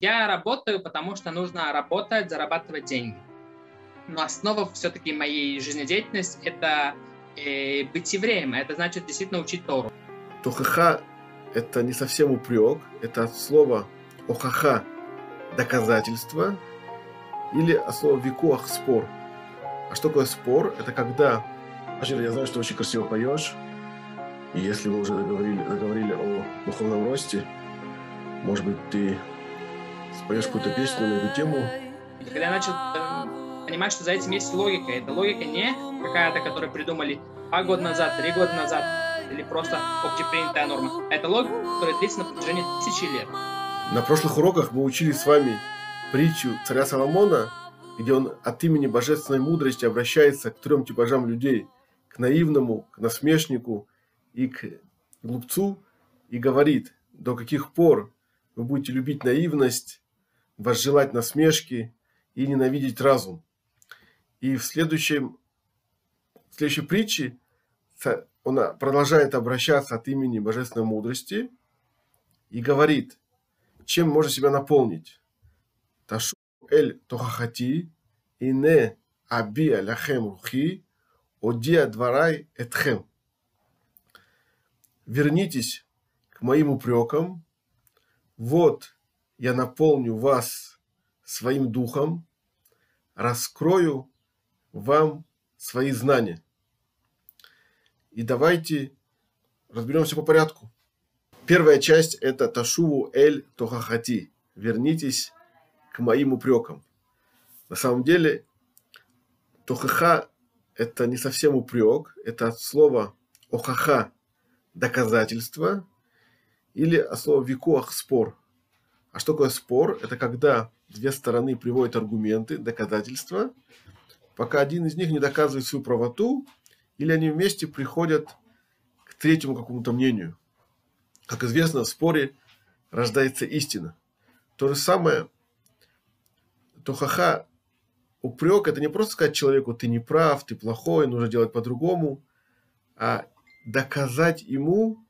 Я работаю, потому что нужно работать, зарабатывать деньги. Но основа все-таки моей жизнедеятельности – это э, быть евреем. Это значит действительно учить Тору. Тухаха – это не совсем упрек, это от слова охаха – доказательство, или от слова викуах – спор. А что такое спор? Это когда... Ажир, я знаю, что очень красиво поешь, и если вы уже договорили, договорили о духовном росте, может быть, ты споешь какую-то песню на эту тему. Когда я начал э, понимать, что за этим есть логика, эта логика не какая-то, которую придумали два года назад, три года назад, или просто общепринятая норма. Это логика, которая длится на протяжении тысячи лет. На прошлых уроках мы учили с вами притчу царя Соломона, где он от имени божественной мудрости обращается к трем типажам людей, к наивному, к насмешнику и к глупцу, и говорит, до каких пор вы будете любить наивность, возжелать насмешки и ненавидеть разум. И в, следующем, в следующей притче он продолжает обращаться от имени божественной мудрости и говорит, чем можно себя наполнить. Ташу эль тохахати и не аби аляхем рухи одия дварай этхем. Вернитесь к моим упрекам. Вот я наполню вас своим духом, раскрою вам свои знания. И давайте разберемся по порядку. Первая часть – это Ташуву Эль Тохахати. Вернитесь к моим упрекам. На самом деле, Тохаха – это не совсем упрек, это от слова Охаха – доказательство, или от слова Викуах – спор – а что такое спор? Это когда две стороны приводят аргументы, доказательства, пока один из них не доказывает свою правоту, или они вместе приходят к третьему какому-то мнению. Как известно, в споре рождается истина. То же самое, то хаха, упрек – это не просто сказать человеку, ты не прав, ты плохой, нужно делать по-другому, а доказать ему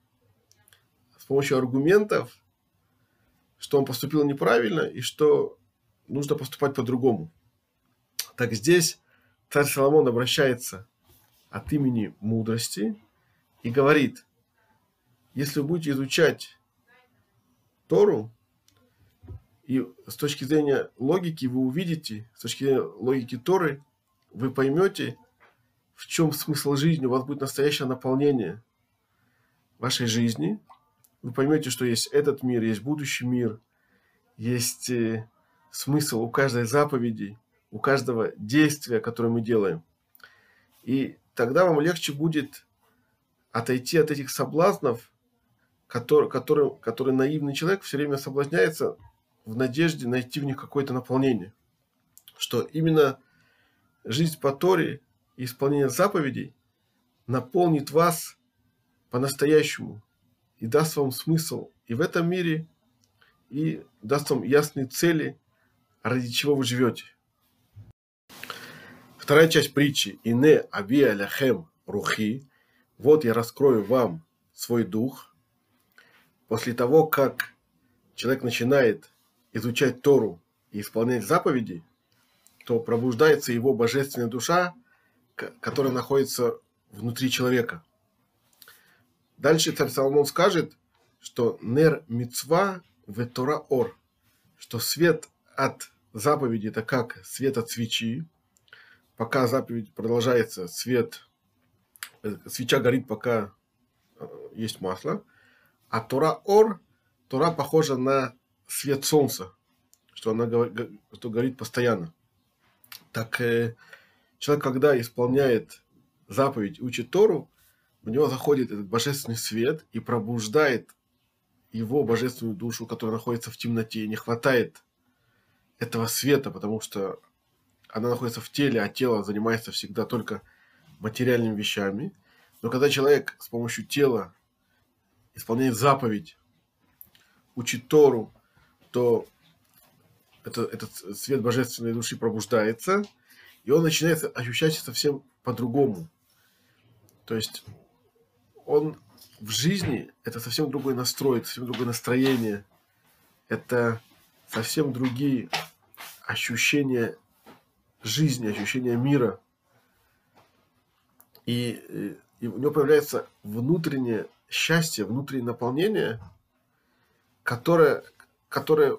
с помощью аргументов – что он поступил неправильно и что нужно поступать по-другому. Так здесь царь Соломон обращается от имени мудрости и говорит, если вы будете изучать Тору, и с точки зрения логики вы увидите, с точки зрения логики Торы, вы поймете, в чем смысл жизни, у вас будет настоящее наполнение вашей жизни – вы поймете, что есть этот мир, есть будущий мир, есть э, смысл у каждой заповеди, у каждого действия, которое мы делаем. И тогда вам легче будет отойти от этих соблазнов, которые, которые, которые наивный человек все время соблазняется в надежде найти в них какое-то наполнение. Что именно жизнь по Торе и исполнение заповедей наполнит вас по-настоящему, и даст вам смысл и в этом мире, и даст вам ясные цели, ради чего вы живете. Вторая часть притчи «Ине аби аляхем рухи» «Вот я раскрою вам свой дух». После того, как человек начинает изучать Тору и исполнять заповеди, то пробуждается его божественная душа, которая находится внутри человека. Дальше царь Соломон скажет, что нер мецва в Тора ор, что свет от заповеди это как свет от свечи. Пока заповедь продолжается, свет, э, свеча горит, пока э, есть масло. А Тора ор, Тора похожа на свет солнца, что она что горит постоянно. Так э, человек, когда исполняет заповедь, учит Тору, в него заходит этот божественный свет и пробуждает его божественную душу, которая находится в темноте. Не хватает этого света, потому что она находится в теле, а тело занимается всегда только материальными вещами. Но когда человек с помощью тела исполняет заповедь, учит Тору, то это, этот свет божественной души пробуждается, и он начинает ощущать совсем по-другому. То есть он в жизни это совсем другой настрой, совсем другое настроение. Это совсем другие ощущения жизни, ощущения мира. И, и у него появляется внутреннее счастье, внутреннее наполнение, которое, которое,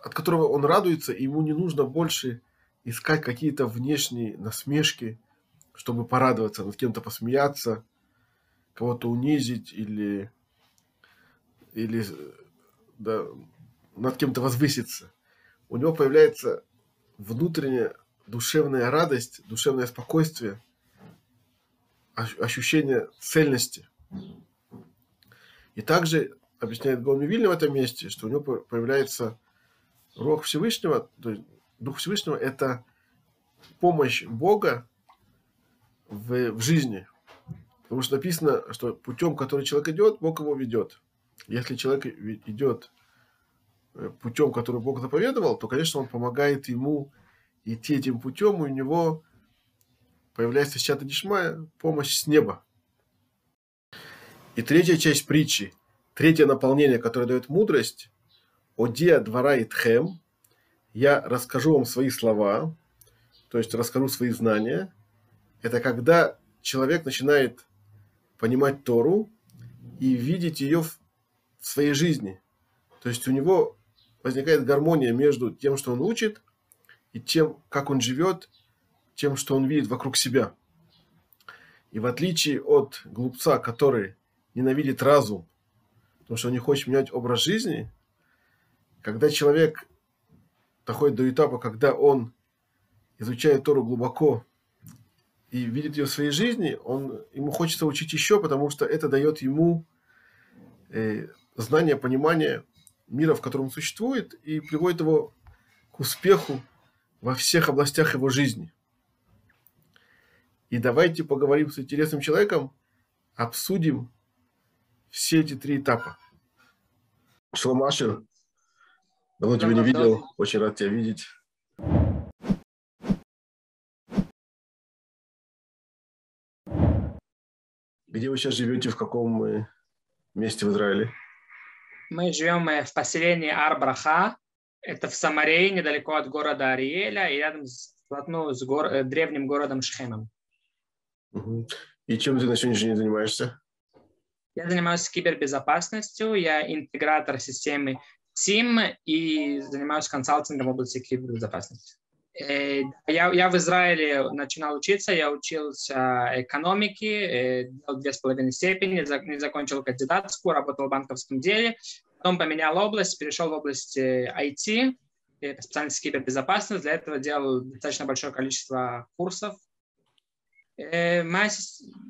от которого он радуется, и ему не нужно больше искать какие-то внешние насмешки, чтобы порадоваться, над кем-то посмеяться, кого-то унизить или, или да, над кем-то возвыситься. У него появляется внутренняя душевная радость, душевное спокойствие, ощущение цельности. И также объясняет Гаон Вильня в этом месте, что у него появляется Рог Всевышнего, то есть Дух Всевышнего – это помощь Бога в, в жизни. Потому что написано, что путем, который человек идет, Бог его ведет. Если человек идет э, путем, который Бог заповедовал, то, конечно, он помогает ему идти этим путем, и у него появляется чата дешмая, помощь с неба. И третья часть притчи, третье наполнение, которое дает мудрость, «Одия двора и тхем», я расскажу вам свои слова, то есть расскажу свои знания. Это когда человек начинает понимать Тору и видеть ее в своей жизни. То есть у него возникает гармония между тем, что он учит, и тем, как он живет, тем, что он видит вокруг себя. И в отличие от глупца, который ненавидит разум, потому что он не хочет менять образ жизни, когда человек доходит до этапа, когда он изучает Тору глубоко и видит ее в своей жизни, он, ему хочется учить еще, потому что это дает ему э, знание, понимание мира, в котором он существует, и приводит его к успеху во всех областях его жизни. И давайте поговорим с интересным человеком, обсудим все эти три этапа. Шалом Ашер, давно тебя не видел, очень рад тебя видеть. Где вы сейчас живете, в каком месте в Израиле? Мы живем э, в поселении Арбраха, это в Самарее, недалеко от города Ариэля и рядом с, ну, с гор, э, древним городом Шхемом. И чем ты на сегодняшний день занимаешься? Я занимаюсь кибербезопасностью, я интегратор системы SIM и занимаюсь консалтингом в области кибербезопасности. Э, я, я в Израиле начинал учиться, я учился экономике, э, две с половиной степени, не закончил кандидатскую, работал в банковском деле, потом поменял область, перешел в область IT, по специальности кибербезопасность, для этого делал достаточно большое количество курсов. Э, моя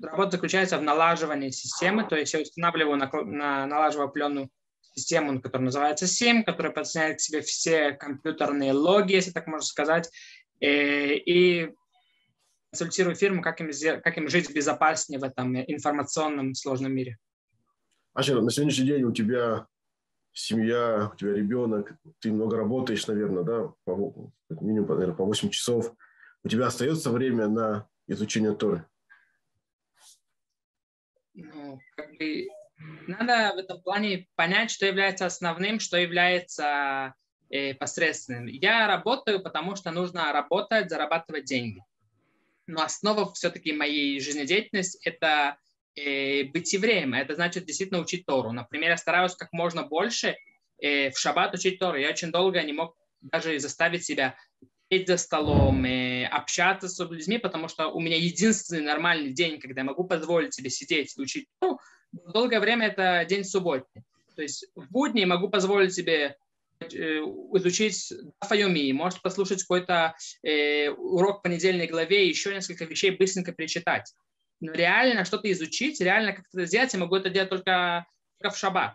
работа заключается в налаживании системы, то есть я устанавливаю, на, на, налаживаю определенную систему, которая называется SIM, которая подсоединяет к себе все компьютерные логи, если так можно сказать, э, и консультирую фирму, как им, как им жить безопаснее в этом информационном сложном мире. Ачер, на сегодняшний день у тебя семья, у тебя ребенок, ты много работаешь, наверное, да, по, минимум, наверное, по 8 часов. У тебя остается время на изучение Торы? Ну, как бы надо в этом плане понять, что является основным, что является э, посредственным. Я работаю, потому что нужно работать, зарабатывать деньги. Но основа все-таки моей жизнедеятельности – это э, быть евреем. Это значит действительно учить Тору. Например, я стараюсь как можно больше э, в шаббат учить Тору. Я очень долго не мог даже заставить себя сидеть за столом, э, общаться с людьми, потому что у меня единственный нормальный день, когда я могу позволить себе сидеть и учить Тору, долгое время это день субботний. То есть в будни могу позволить себе э, изучить Файоми, может послушать какой-то э, урок понедельной главе, еще несколько вещей быстренько перечитать. Но реально что-то изучить, реально как-то сделать, я могу это делать только, только в шаббат.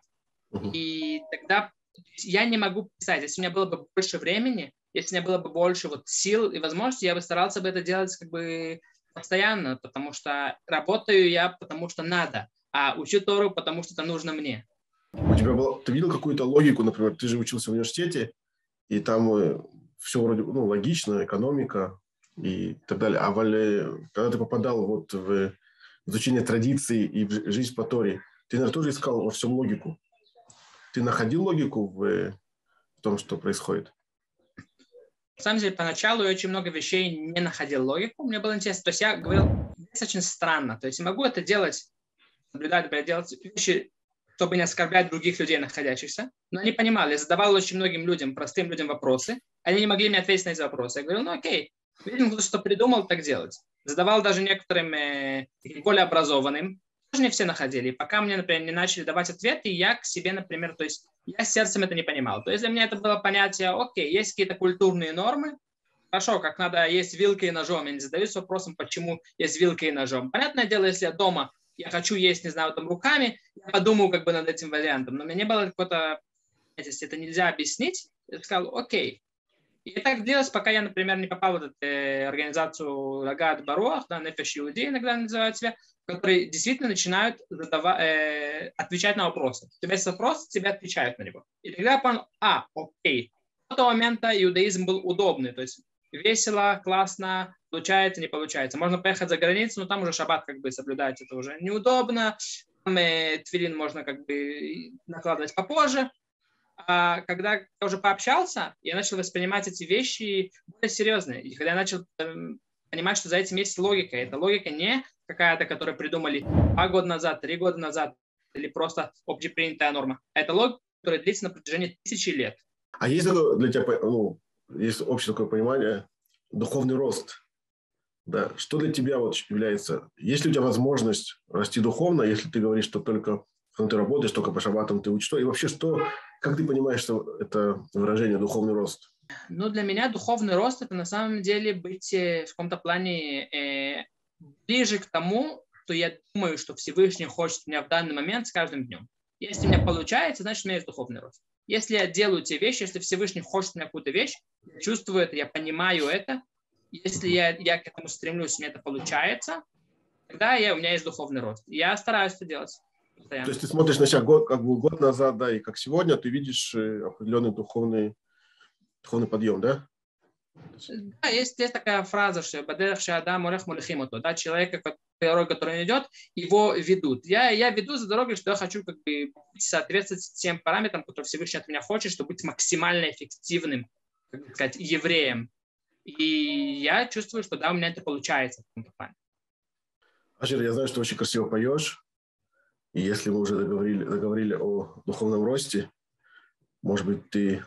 И тогда я не могу писать. Если у меня было бы больше времени, если у меня было бы больше вот сил и возможностей, я бы старался бы это делать как бы постоянно, потому что работаю я, потому что надо а учу Тору, потому что это нужно мне. У тебя было, ты видел какую-то логику, например, ты же учился в университете, и там э, все вроде ну, логично, экономика и так далее. А вали, когда ты попадал вот в изучение традиций и в жизнь по Торе, ты, наверное, тоже искал во всем логику. Ты находил логику в том, что происходит? На самом деле, поначалу я очень много вещей не находил логику. Мне было интересно. То есть я говорил, это очень странно. То есть я могу это делать, наблюдать, делать вещи, чтобы не оскорблять других людей, находящихся. Но они понимали. Я задавал очень многим людям, простым людям вопросы. Они не могли мне ответить на эти вопросы. Я говорю, ну окей, видимо, кто что придумал, так делать. Задавал даже некоторым э, более образованным. Тоже не все находили. Пока мне, например, не начали давать ответы, я к себе, например, то есть я сердцем это не понимал. То есть для меня это было понятие, окей, есть какие-то культурные нормы, хорошо, как надо есть вилкой и ножом. Я не задаюсь вопросом, почему есть вилкой и ножом. Понятное дело, если я дома, я хочу есть, не знаю, там руками, я подумаю как бы над этим вариантом. Но у меня не было какого-то, если это нельзя объяснить, я сказал, окей. И так длилось, пока я, например, не попал в эту э, организацию Лагат Баруах, да, Нефеш Иуди иногда называют себя, которые действительно начинают задавать, э, отвечать на вопросы. У тебя есть вопрос, тебе отвечают на него. И тогда я понял, а, окей. С этого момента иудаизм был удобный, то есть весело, классно, получается, не получается. Можно поехать за границу, но там уже шаббат как бы соблюдать, это уже неудобно. Там э, твилин можно как бы накладывать попозже. А когда я уже пообщался, я начал воспринимать эти вещи более серьезно. И когда я начал э, понимать, что за этим есть логика, эта логика не какая-то, которую придумали два года назад, три года назад, или просто общепринятая норма. Это логика, которая длится на протяжении тысячи лет. А есть для тебя, ну, есть общее такое понимание, духовный рост? Да. Что для тебя вот является? Есть ли у тебя возможность расти духовно, если ты говоришь, что только ну, ты работаешь, только по шабатам ты учишь? И вообще, что, как ты понимаешь, что это выражение духовный рост? Ну, для меня духовный рост – это на самом деле быть э, в каком-то плане э, ближе к тому, что я думаю, что Всевышний хочет меня в данный момент с каждым днем. Если у меня получается, значит, у меня есть духовный рост. Если я делаю те вещи, если Всевышний хочет меня какую-то вещь, чувствую это, я понимаю это, если я, я к этому стремлюсь, у меня это получается, тогда я, у меня есть духовный рост. Я стараюсь это делать. Постоянно. То есть ты смотришь на себя год, как бы год назад, да, и как сегодня, ты видишь э, определенный духовный, духовный подъем, да? Да, есть, есть такая фраза, что «Бадерах шадам орех мулихимото», да, человека, дорога, который идет, его ведут. Я, я веду за дорогой, что я хочу как бы соответствовать тем параметрам, которые Всевышний от меня хочет, чтобы быть максимально эффективным, как сказать, евреем. И я чувствую, что да, у меня это получается в каком-то плане. Ажир, я знаю, что очень красиво поешь. И если мы уже договорили, договорили о духовном росте, может быть, ты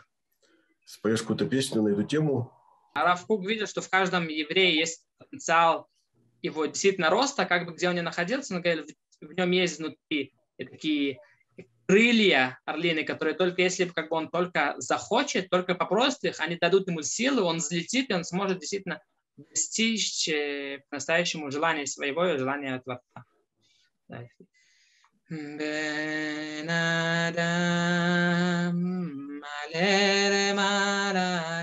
споешь какую-то песню на эту тему, а Равкук видел, что в каждом еврее есть потенциал его действительно роста, как бы где он ни находился, но говорит, в нем есть внутри такие крылья орлины, которые только если как бы он только захочет, только попросит их, они дадут ему силы, он взлетит, и он сможет действительно достичь э, по-настоящему желания своего и желания Творца. בן אדם מלא למעלה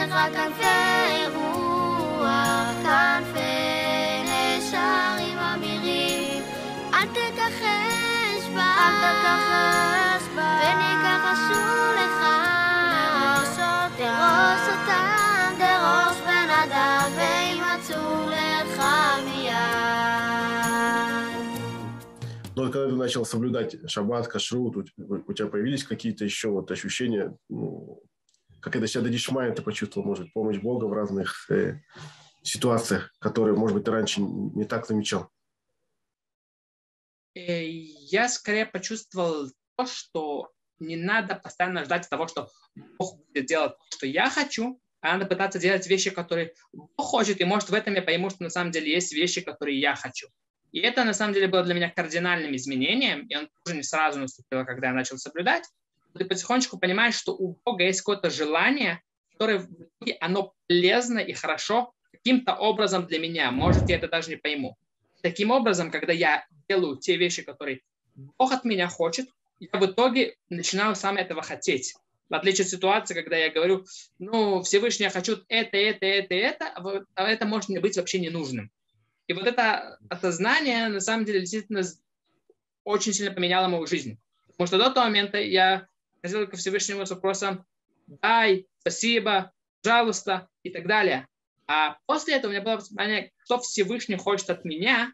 יש לך כנפי רוח, כנפי נשרים אמירים, אל תכחש בה, אל תכחש בה, וניקחשו לך, דרוש אותם, דרוש בן אדם, וימצאו לך מיד. Но когда ты начал соблюдать шаббат, кашрут, у, у тебя появились какие-то еще вот ощущения, ну, как это себя дадишмая ты почувствовал, может, помощь Бога в разных э, ситуациях, которые, может быть, ты раньше не так замечал? Э, я скорее почувствовал то, что не надо постоянно ждать того, что Бог будет делать то, что я хочу, а надо пытаться делать вещи, которые Бог хочет, и может в этом я пойму, что на самом деле есть вещи, которые я хочу. И это на самом деле было для меня кардинальным изменением, и он тоже не сразу наступил, когда я начал соблюдать. Ты потихонечку понимаешь, что у Бога есть какое-то желание, которое оно полезно и хорошо каким-то образом для меня. Может, я это даже не пойму. Таким образом, когда я делаю те вещи, которые Бог от меня хочет, я в итоге начинал сам этого хотеть. В отличие от ситуации, когда я говорю, ну, Всевышний, я хочу это, это, это, это, а, а это может быть вообще ненужным. И вот это осознание, на самом деле, действительно очень сильно поменяло мою жизнь. Потому что до того момента я ходил ко Всевышнему с вопросом «дай», «спасибо», «пожалуйста» и так далее. А после этого у меня было понимание, что Всевышний хочет от меня,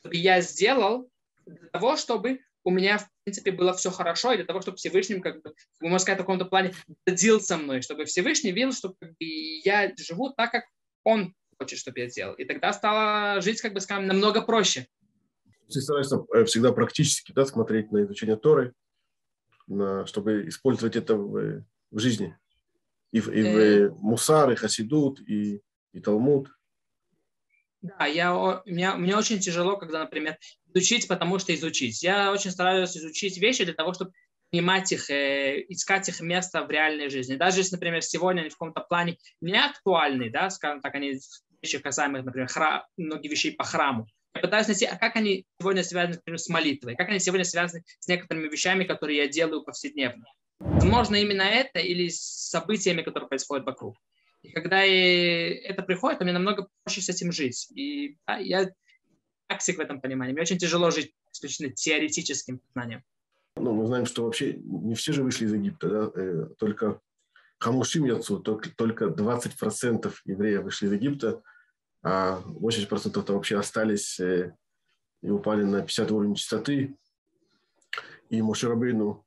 чтобы я сделал для того, чтобы у меня, в принципе, было все хорошо, и для того, чтобы Всевышний, как бы, можно сказать, в каком-то плане додил со мной, чтобы Всевышний видел, что я живу так, как он хочет, чтобы я сделал. И тогда стала жить, как бы, скажем, намного проще. Ты стараешься э, всегда практически да, смотреть на изучение Торы, чтобы использовать это в, в жизни. И, в, и в э. Мусар, и Хасидут, и, и Талмуд. Да, я, мне, мне очень тяжело, когда, например, изучить, потому что изучить. Я очень стараюсь изучить вещи для того, чтобы понимать их, э, искать их место в реальной жизни. Даже если, например, сегодня они в каком-то плане не актуальны, да, скажем так, они вещи касаемых, например, храм, многие вещи по храму. Я пытаюсь найти, а как они сегодня связаны, например, с молитвой, как они сегодня связаны с некоторыми вещами, которые я делаю повседневно. Возможно, именно это или с событиями, которые происходят вокруг. И когда это приходит, то мне намного проще с этим жить. И да, я практик в этом понимании. Мне очень тяжело жить исключительно теоретическим знанием. Ну, мы знаем, что вообще не все же вышли из Египта, да? Э, только Хамушим Яцу, только, только 20% евреев вышли из Египта, а 80% то вообще остались э, и упали на 50 уровень чистоты. И Мушерабейну,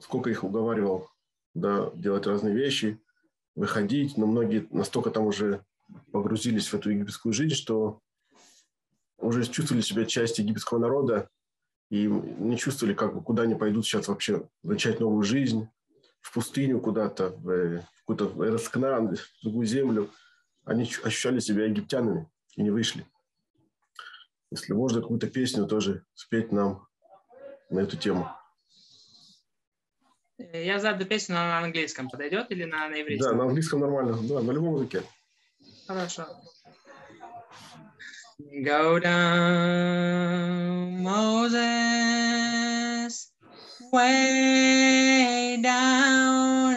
сколько их уговаривал да, делать разные вещи – выходить, но многие настолько там уже погрузились в эту египетскую жизнь, что уже чувствовали себя частью египетского народа и не чувствовали, как бы, куда они пойдут сейчас вообще начать новую жизнь, в пустыню куда-то, в, в какую-то Эроскнан, в другую землю. Они ощущали себя египтянами и не вышли. Если можно, какую-то песню тоже спеть нам на эту тему. Я задаю песню на английском. Подойдет или на, на иврите? Да, на английском нормально. Да, на любом языке. Хорошо. Go down, Moses, way down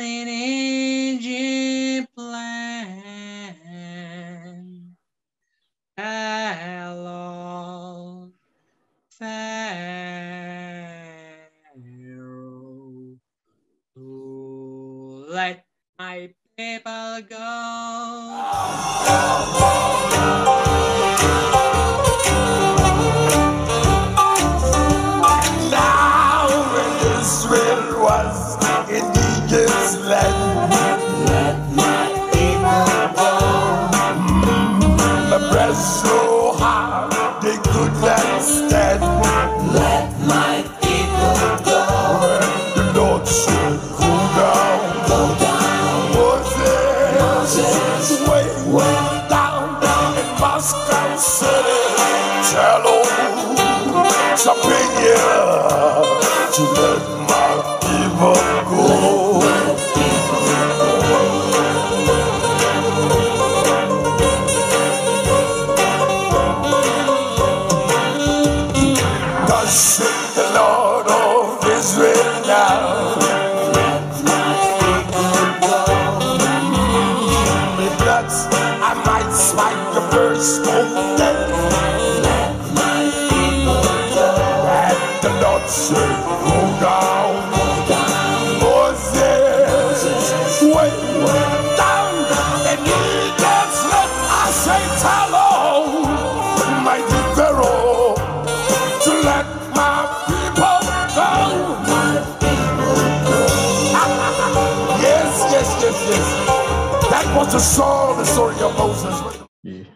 И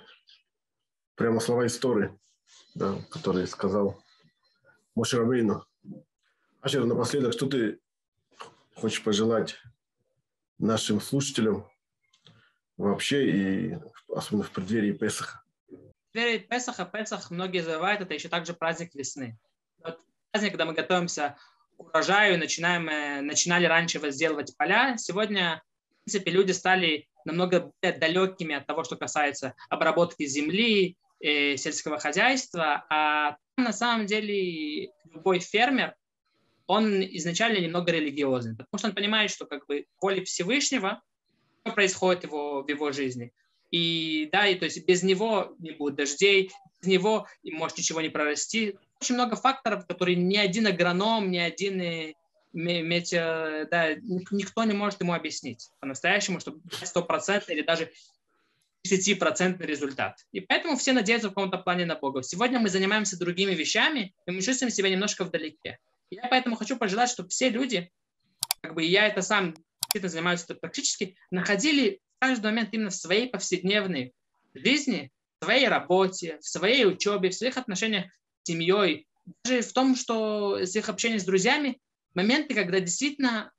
прямо слова истории, да, которые сказал Моше Рабейну. Ашер, напоследок, что ты хочешь пожелать нашим слушателям вообще и особенно в преддверии Песаха? В преддверии Песаха, Песах многие забывают, это еще также праздник весны. Вот праздник, когда мы готовимся к урожаю, начинаем, э, начинали раньше возделывать поля. Сегодня, в принципе, люди стали намного далекими от того, что касается обработки земли, э, сельского хозяйства, а на самом деле любой фермер, он изначально немного религиозный, потому что он понимает, что как бы воля Всевышнего что происходит его, в его жизни. И да, и то есть без него не будет дождей, без него может ничего не прорасти. Очень много факторов, которые ни один агроном, ни один э, иметь, э, да, никто не может ему объяснить по-настоящему, чтобы 100% или даже 10% результат. И поэтому все надеются в каком-то плане на Бога. Сегодня мы занимаемся другими вещами, и мы чувствуем себя немножко вдалеке. Я поэтому хочу пожелать, чтобы все люди, как бы я это сам действительно занимаюсь это практически, находили каждый момент именно в своей повседневной жизни, в своей работе, в своей учебе, в своих отношениях с семьей, даже в том, что с их общением с друзьями, моменты, когда действительно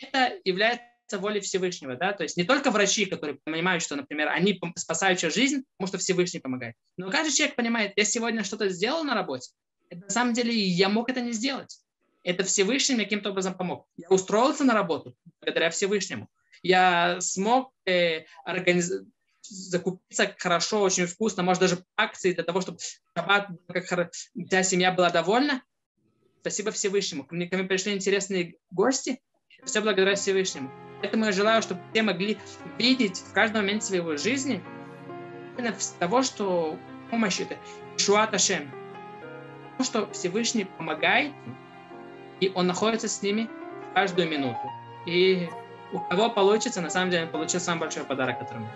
это является волей Всевышнего, да, то есть не только врачи, которые понимают, что, например, они спасают чью жизнь, потому что Всевышний помогает, но каждый человек понимает, я сегодня что-то сделал на работе, это, на самом деле я мог это не сделать. Это Всевышний мне каким-то образом помог. Я устроился на работу благодаря Всевышнему. Я смог э, организ... закупиться хорошо, очень вкусно, может даже акции для того, чтобы как вся семья была довольна. Спасибо Всевышнему. Ко мне, ко мне пришли интересные гости. Все благодаря Всевышнему. Поэтому я желаю, чтобы все могли видеть в каждом моменте своего жизни именно того, что помощь это Шуат Ашем. что Всевышний помогает, и он находится с ними каждую минуту. И у кого получится, на самом деле, получил самый большой подарок, который мы.